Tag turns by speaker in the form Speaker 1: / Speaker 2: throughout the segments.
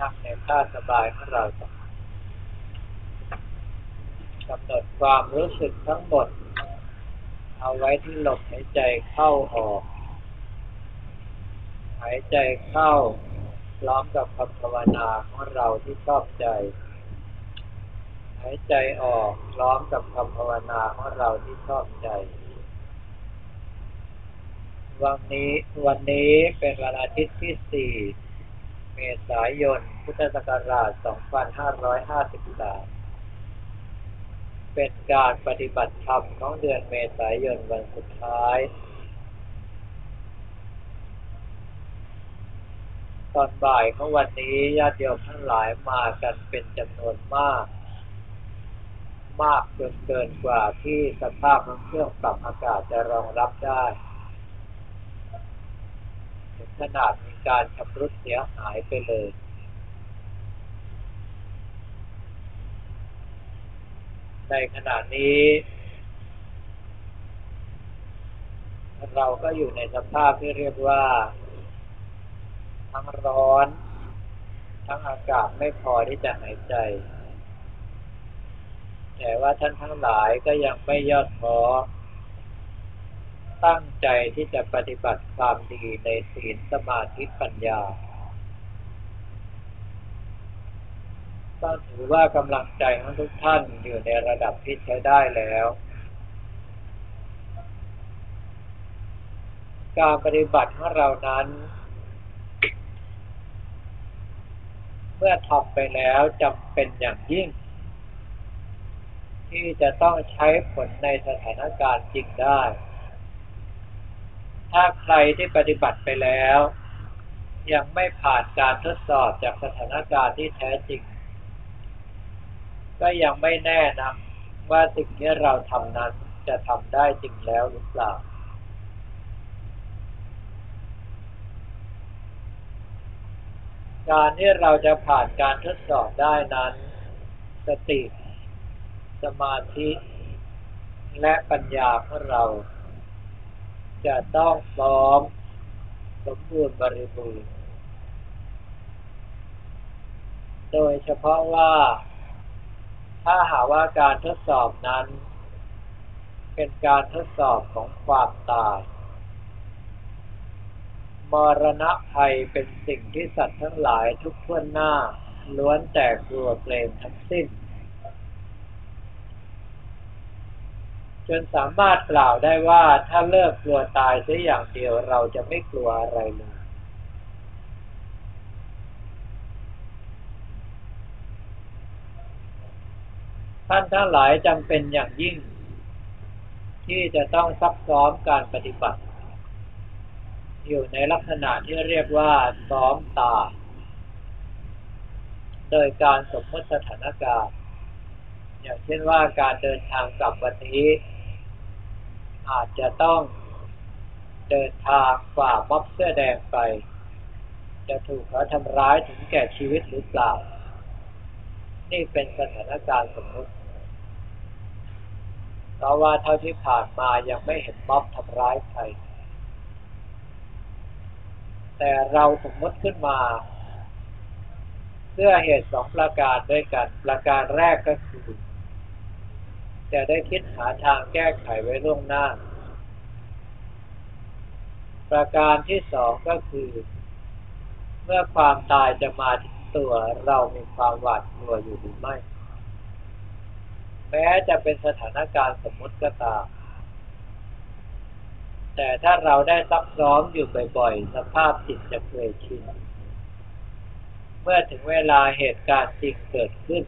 Speaker 1: นั่งในท่าสบายของเรากำหนดความรู้สึกทั้งหมด เอาไว้ที่ลมหายใจเข้าออก หายใจเข้าพร้อมกับคำภาวนาของเราที่ชอบใจ หายใจออกพร้อมกับคำภาวนาของเราที่ชอบใจ วันนี้วันนี้เป็นวันอาทิตย์ที่4เมษายน พุทธศักราช 2553 เป็นการปฏิบัติธรรมของเดือนเมษายนวันสุดท้าย ตอนบ่ายของวันนี้ญาติโยมทั้งหลายมากันเป็นจำนวนมาก มากจนเกินกว่าที่สภาพของเครื่องปรับอากาศจะรองรับได้ ถึงขนาดมีการชำรุดเสียหายไปเลย ในขณะนี้ เราก็อยู่ในสภาพที่เรียกว่า ทั้งร้อน ทั้งอากาศไม่พอที่จะหายใจ แต่ว่าท่านทั้งหลายก็ยังไม่ยอดท้อ ตั้งใจที่จะปฏิบัติความดีในศีลสมาธิปัญญาก็ถือว่ากำลังใจของทุกท่านอยู่ในระดับที่ใช้ได้แล้ว การปฏิบัติของเรานั้น เมื่อทำไปแล้วจำเป็นอย่างยิ่ง ที่จะต้องใช้ผลในสถานการณ์จริงได้ ถ้าใครที่ปฏิบัติไปแล้ว ยังไม่ผ่านการทดสอบจากสถานการณ์ที่แท้จริง ก็ยังไม่แน่นะว่าสิ่งที่เราทำนั้นจะทำได้จริงแล้วหรือเปล่า การที่เราจะผ่านการทดสอบได้นั้น สติ สมาธิ และปัญญาของเรา จะต้องพร้อมสมบูรณ์บริบูรณ์ โดยเฉพาะว่า ถ้าหาว่าการทดสอบนั้น เป็นการทดสอบของความตาย มรณะภัยเป็นสิ่งที่สัตว์ทั้งหลายทุกท่วนหน้า ล้วนแต่กลัวเกรงทั้งสิ้น จนสามารถกล่าวได้ว่าถ้าเลิกกลัวตายเสียอย่างเดียวเราจะไม่กลัวอะไรเลยท่านทั้งหลายจำเป็นอย่างยิ่ง ที่จะต้องซักซ้อมการปฏิบัติ อยู่ในลักษณะที่เรียกว่าซ้อมตา โดยการสมมติสถานการณ์ อย่างเช่นว่าการเดินทางกลับวันนี้ อาจจะต้องเดินทางฝ่าม็อบเสื้อแดงไป จะถูกเขาทำร้ายถึงแก่ชีวิตหรือเปล่า นี่เป็นสถานการณ์สมมติเพราะว่าเท่าที่ผ่านมายังไม่เห็นม็อบทำร้ายใคร แต่เราสมมติขึ้นมาเพื่อเหตุสองประการด้วยกัน ประการแรกก็คือ จะได้คิดหาทางแก้ไขไว้ล่วงหน้า ประการที่สองก็คือ เมื่อความตายจะมาถึงตัวเรามีความหวาดกลัวอยู่หรือไม่ แม้จะเป็นสถานการณ์สมมติก็ตาม แต่ถ้าเราได้ซักซ้อมอยู่บ่อยๆ สภาพจิตจะเคยชิน เมื่อถึงเวลาเหตุการณ์จริงเกิดขึ้น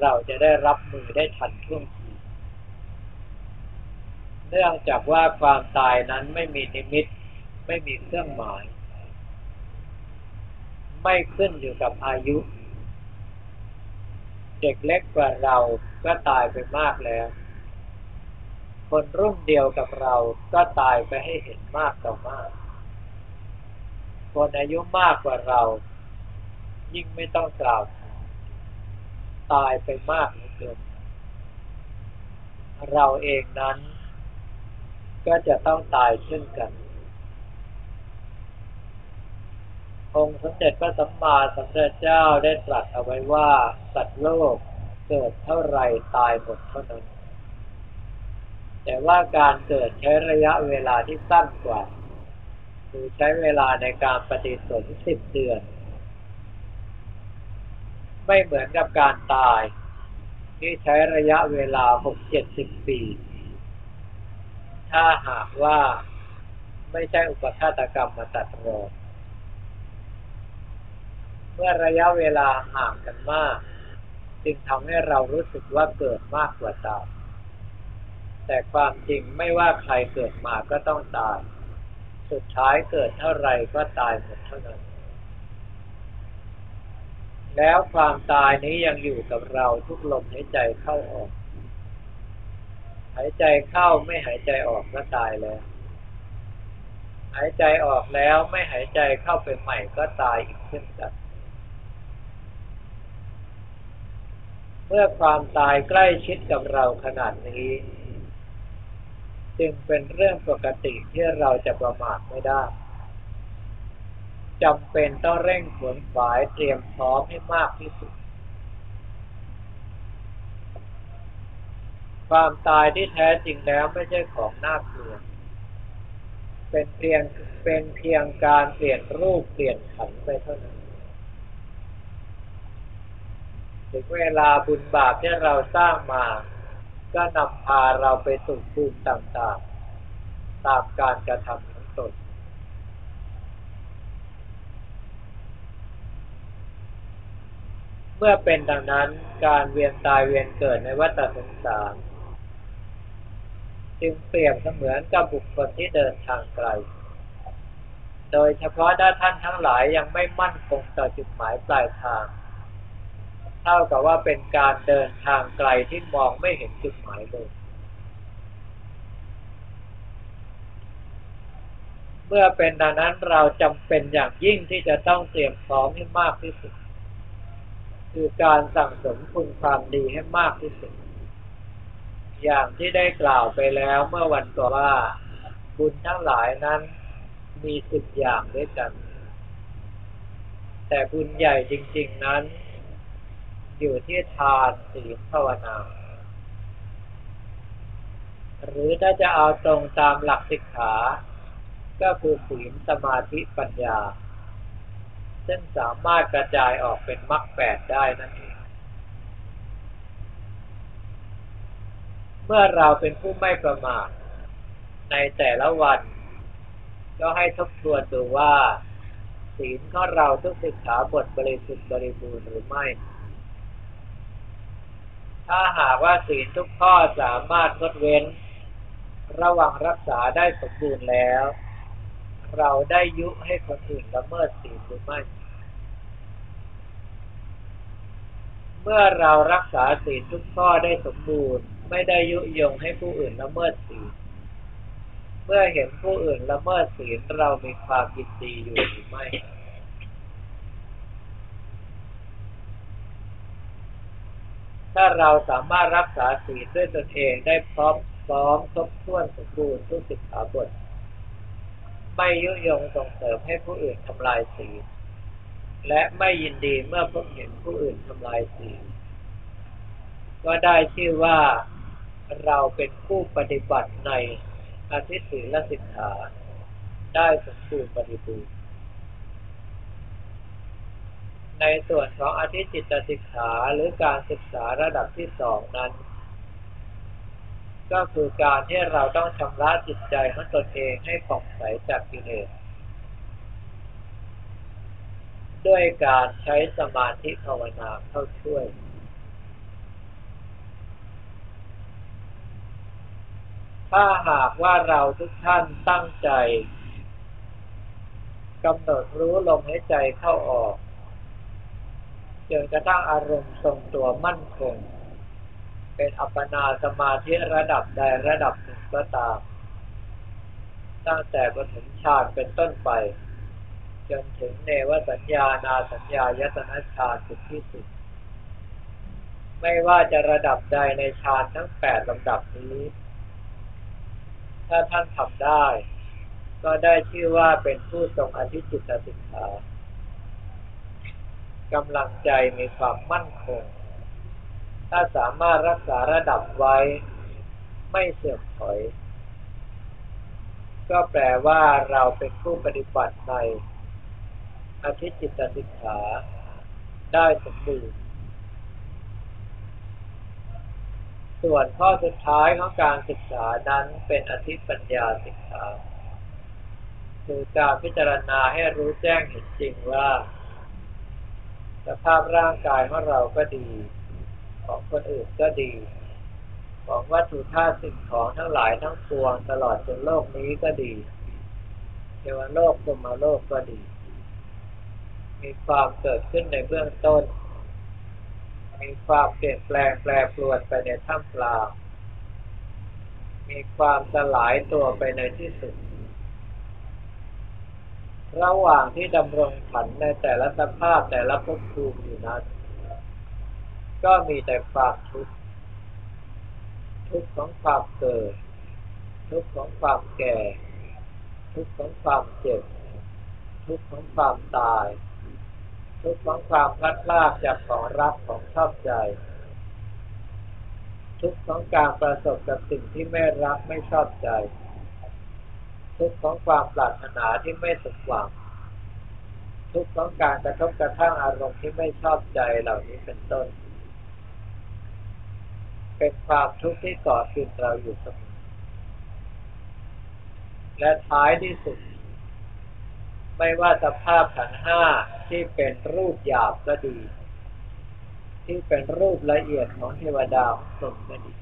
Speaker 1: เราจะได้รับมือได้ทันท่วงที เนื่องจากว่าความตายนั้นไม่มีนิมิต ไม่มีเครื่องหมาย ไม่ขึ้นอยู่กับอายุ เด็กเล็กกว่าเราก็ตายไปมากแล้ว คนรุ่นเดียวกับเราก็ตายไปให้เห็นมากต่อมาก คนอายุมากกว่าเรา ยิ่งไม่ต้องกล่าว ตายไปมากเหลือเกิน เราเองนั้น ก็จะต้องตายเช่นกัน องค์สมเด็จพระสัมมาสัมพุทธเจ้าได้ตรัสเอาไว้ว่า สัตว์โลกเกิดเท่าไรตายหมดเท่านั้น แต่ว่าการเกิดใช้ระยะเวลาที่สั้นกว่า คือใช้เวลาในการปฏิสนธิสิบเดือน ไม่เหมือนกับการตายที่ใช้ระยะเวลาหกเจ็ดสิบปี ถ้าหากว่าไม่ใช่อุปฆาตกรรมมาตัดรอนเมื่อระยะเวลาห่างกันมาก จึงทำให้เรารู้สึกว่าเกิดมากกว่าตายแต่ความจริงไม่ว่าใครเกิดมาก็ต้องตาย สุดท้ายเกิดเท่าไรก็ตายหมดเท่านั้น แล้วความตายนี้ยังอยู่กับเราทุกลมหายใจเข้าออก หายใจเข้าไม่หายใจออกก็ตายแล้ว หายใจออกแล้วไม่หายใจเข้าไปใหม่ก็ตายอีกเช่นกันเมื่อความตายใกล้ชิดกับเราขนาดนี้ จึงเป็นเรื่องปกติที่เราจะประมาทไม่ได้ จำเป็นต้องเร่งขวนขวายเตรียมพร้อมให้มากที่สุด ความตายที่แท้จริงแล้วไม่ใช่ของน่ากลัว เป็นเพียงเป็นเพียงการเปลี่ยนรูปเปลี่ยนขันไปเท่านั้น ถึงเวลาบุญบาปที่เราสร้างมา ก็นำพาเราไปสู่ภูมิต่างๆ ตามการกระทำของตน เมื่อเป็นดังนั้นการเวียนตายเวียนเกิดในวัฏสงสาร จึงเปรียบเสมือนกับบุคคลที่เดินทางไกล โดยเฉพาะถ้าท่านทั้งหลายยังไม่มั่นคงต่อจุดหมายปลายทาง เท่ากับว่าเป็นการเดินทางไกลที่มองไม่เห็นจุดหมายเลยเมื่อเป็นดังนั้นเราจำเป็นอย่างยิ่งที่จะต้องเตรียมพร้อมให้มากที่สุด คือการสั่งสมคุณความดีให้มากที่สุด อย่างที่ได้กล่าวไปแล้วเมื่อวันก่อนว่า บุญทั้งหลายนั้นมีสิบอย่างด้วยกัน แต่บุญใหญ่จริง ๆนั้น อยู่ที่ทานศีลภาวนา หรือถ้าจะเอาตรงตามหลักสิกขา ก็คือศีลสมาธิปัญญา ซึ่งสามารถกระจายออกเป็นมรรคแปดได้นั่นเองเมื่อเราเป็นผู้ไม่ประมาทในแต่ละวัน ก็ให้ทบทวนดูว่า ศีลของเราทุกสิกขาบทบริสุทธิ์บริบูรณ์หรือไม่ ถ้าหากว่าศีลทุกข้อสามารถงดเว้น ระวังรักษาได้สมบูรณ์แล้ว เราได้ยุให้คนอื่นละเมิดศีลหรือไม่ เมื่อเรารักษาศีลทุกข้อได้สมบูรณ์ ไม่ได้ยุยงให้ผู้อื่นละเมิดศีล เมื่อเห็นผู้อื่นละเมิดศีลเรามีความยินดีอยู่หรือไม่ถ้าเราสามารถรักษาศีลด้วยตนเองได้พร้อมพร้อมครบถ้วนสมบูรณ์ทุกสิกขาบทไม่ยุยงส่งเสริมให้ผู้อื่นทำลายศีล และไม่ยินดีเมื่อพบเห็นผู้อื่นทำลายศีลก็ได้ชื่อว่าเราเป็นผู้ปฏิบัติในอาทิศีลสิกขาได้สมบูรณ์บริบูรณ์ในส่วนของอธิจิตศึกษาหรือการศึกษาระดับที่สองนั้น ก็คือการที่เราต้องชำระจิตใจของตนเองให้ผ่องใสจากกิเลส ด้วยการใช้สมาธิภาวนาเข้าช่วย ถ้าหากว่าเราทุกท่านตั้งใจกำหนดรู้ลมหายใจเข้าออกจนกระทั่งอารมณ์ทรงตัวมั่นคง เป็นอัปปนาสมาธิระดับใดระดับหนึ่งก็ตาม ตั้งแต่ปฐมฌานเป็นต้นไป จนถึงเนวสัญญานาสัญญายตนะฌานสุดที่สุด ไม่ว่าจะระดับใดในฌานทั้งแปดลำดับนี้ ถ้าท่านทำได้ ก็ได้ชื่อว่าเป็นผู้ทรงอธิจิตสิกขากำลังใจมีความมั่นคง ถ้าสามารถรักษาระดับไว้ ไม่เสื่อมถอย ก็แปลว่าเราเป็นผู้ปฏิบัติใน อธิจิตสิกขาได้สมบูรณ์ส่วนข้อสุดท้ายของการศึกษานั้นเป็นอธิปัญญาศึกษา คือการพิจารณาให้รู้แจ้งเห็นจริงว่า สภาพร่างกายของเราก็ดี ของคนอื่นก็ดี ของวัตถุธาตุสิ่งของทั้งหลายทั้งปวงตลอดจนโลกนี้ก็ดีเทวโลกสมาโลกก็ดี มีความเกิดขึ้นในเบื้องต้น มีความเปลี่ยนแปลงแปรปรวนไปในท่ามกลางมีความสลายตัวไปในที่สุด ระหว่างที่ดำรงผันในแต่ละสภาพแต่ละภพภูมิอยู่นั้น ก็มีแต่ความทุกข์ ทุกข์ของความเกิด ทุกข์ของความแก่ ทุกข์ของความเจ็บ ทุกข์ของความตาย ทุกข์ของความพลัดพรากจากของรักของชอบใจ ทุกข์ของการประสบกับสิ่งที่ไม่รักไม่ชอบใจ ทุกข์ของความปรารถนาที่ไม่สมหวัง ทุกข์ของการกระทบกระทั่งอารมณ์ที่ไม่ชอบใจเหล่านี้เป็นต้น เป็นความทุกข์ที่ก่อติดเราอยู่เสมอและท้ายที่สุด ไม่ว่าสภาพขันห้าที่เป็นรูปหยาบก็ดี ที่เป็นรูปละเอียดของเทวดาสมก็ดี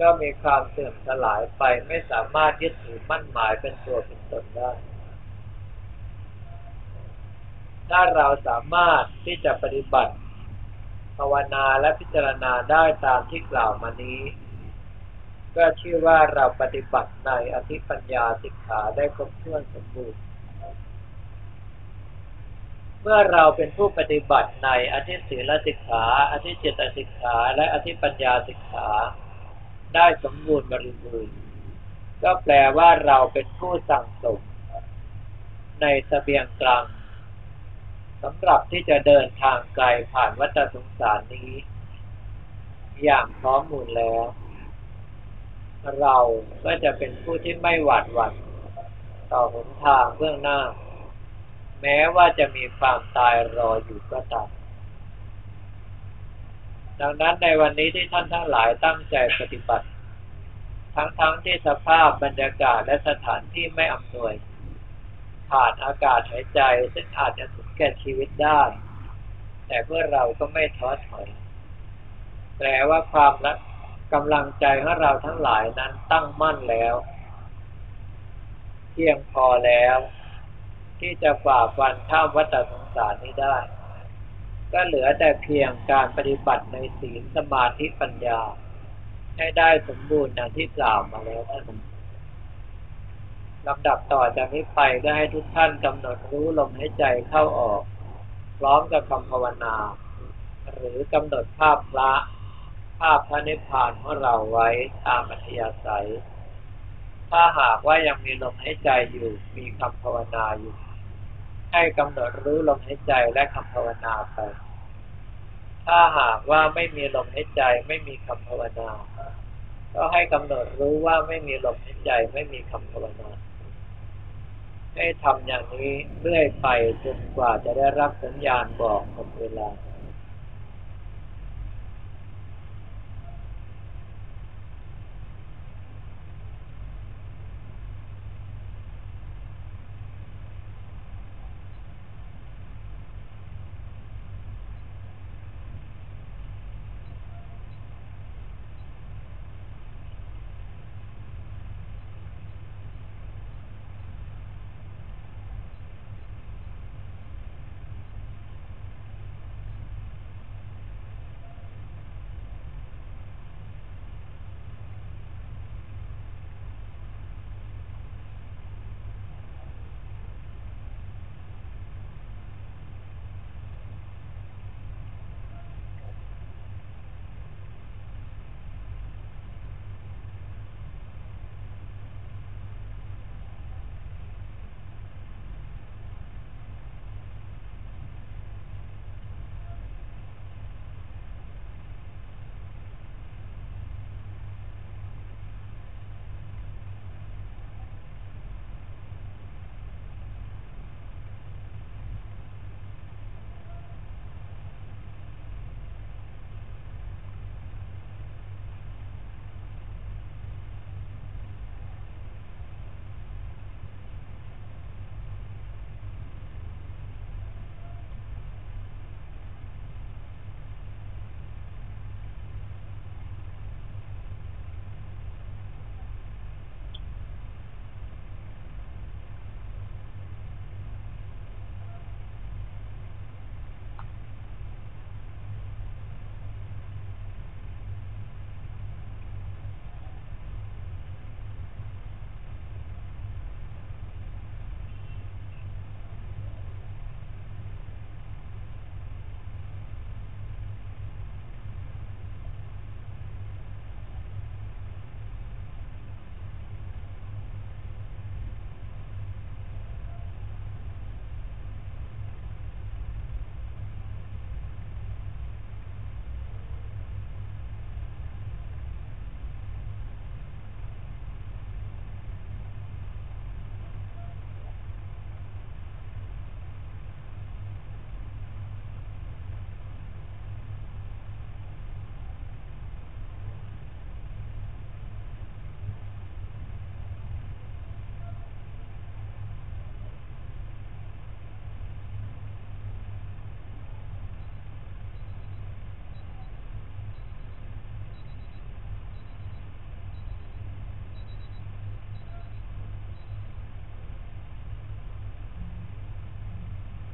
Speaker 1: ก็มีความเสื่อมสลายไปไม่สามารถยึดถือมั่นหมายเป็นตัวเป็นตนได้ถ้าเราสามารถที่จะปฏิบัติ ภาวนาและพิจารณาได้ตามที่กล่าวมานี้ ก็ชื่อว่าเราปฏิบัติในอธิปัญญาสิกขาได้ครบถ้วนสมบูรณ์ เมื่อเราเป็นผู้ปฏิบัติในอธิศีลสิกขา อธิจิตสิกขา และอธิปัญญาสิกขา ได้สมบูรณ์บริบูรณ์ก็แปลว่าเราเป็นผู้สั่งสมในสเสบียงกลางสำหรับที่จะเดินทางไกลผ่านวัฏสงสารนี้ อย่างพร้อมมูลแล้ว เราก็จะเป็นผู้ที่ไม่หวาดหวั่นต่อหนทางเบื้องหน้า แม้ว่าจะมีความตายรออยู่ก็ตามดังนั้นในวันนี้ที่ท่านทั้งหลายตั้งใจปฏิบัติ ทั้งๆทที่สภาพบรรยากาศและสถานที่ไม่อำนวย ขาดอากาศหายใจซึ่งอาจจะถึงแก่ชีวิตได้ แต่เพื่อเราก็ไม่ท้อถอย แปลว่าความละกำลังใจของเราทั้งหลายนั้นตั้งมั่นแล้วเพียงพอแล้ว ที่จะฝ่าฟันข้ามวัฏสงสารนี้ได้ ก็เหลือแต่เพียงการปฏิบัติในศีลสมาธิปัญญา ให้ได้สมบูรณ์อย่างที่กล่าวมาแล้วท่นลำดับต่อจากนี้ไปก็ให้ทุกท่านกำหนดรู้ลมหายใจเข้าออก พร้อมกับคำภาวนา หรือกำหนดภาพพระ ภาพพระนิพพานของเราไว้ตามอัธยาศัย ถ้าหากว่ายังมีลมหายใจอยู่มีคำภาวนาอยู่ ให้กำหนดรู้ลมหายใจและคำภาวนาไป ถ้าหากว่าไม่มีลมหายใจไม่มีคำภาวนา ก็ให้กำหนดรู้ว่าไม่มีลมหายใจไม่มีคำภาวนา ให้ทำอย่างนี้เรื่อยไปจนกว่าจะได้รับสัญญาณบอกหมดเวลา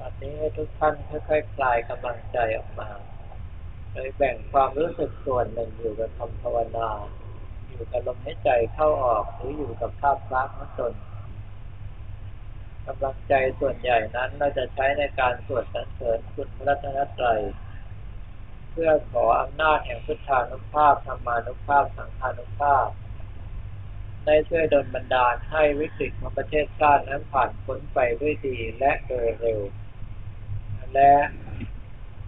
Speaker 1: อนนี้ให้ทุกท่านค่อยๆคคลายกำลังใจออกมาโดยแบ่งความรู้สึกส่วนหนึ่งอยู่กับคำภาวนา อยู่กับลมหายใจเข้าออกหรืออยู่กับภาพพระของตนกำลังใจส่วนใหญ่นั้นเราจะใช้ในการสวดสรรเสริญคุณพระรัตนตรัยเพื่อขออำนาจแห่งพุทธานุภาพธรรมานุภาพ สังฆานุภาพ ได้ช่วยดลบันดาลให้วิกฤตของประเทศชาตินั้นผ่านพ้นไปด้วยดีและโดยเร็ว และ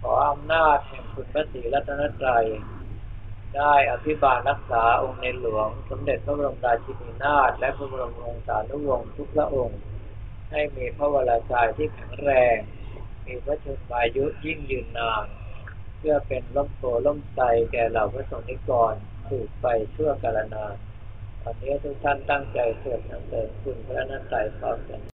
Speaker 1: ขออำนาจแห่งคุณพระศรีรัตนตรัย ได้อภิบาลรักษาองค์ในหลวง สมเด็จพระบรมราชินีนาถและพระบรมวงศานุวงศ์ทุกพระองค์ ให้มีพระวรากายที่แข็งแรง มีพระชนมายุยิ่งยืนนาน เพื่อเป็นล่มโพล่มใจแก่เหล่าพระสงฆ์นิกรสืบไปชั่วกาลนานวันนี้ทุกท่านตั้งใจสวดสรรเสริญคุณพระนันตรพร้อมกัน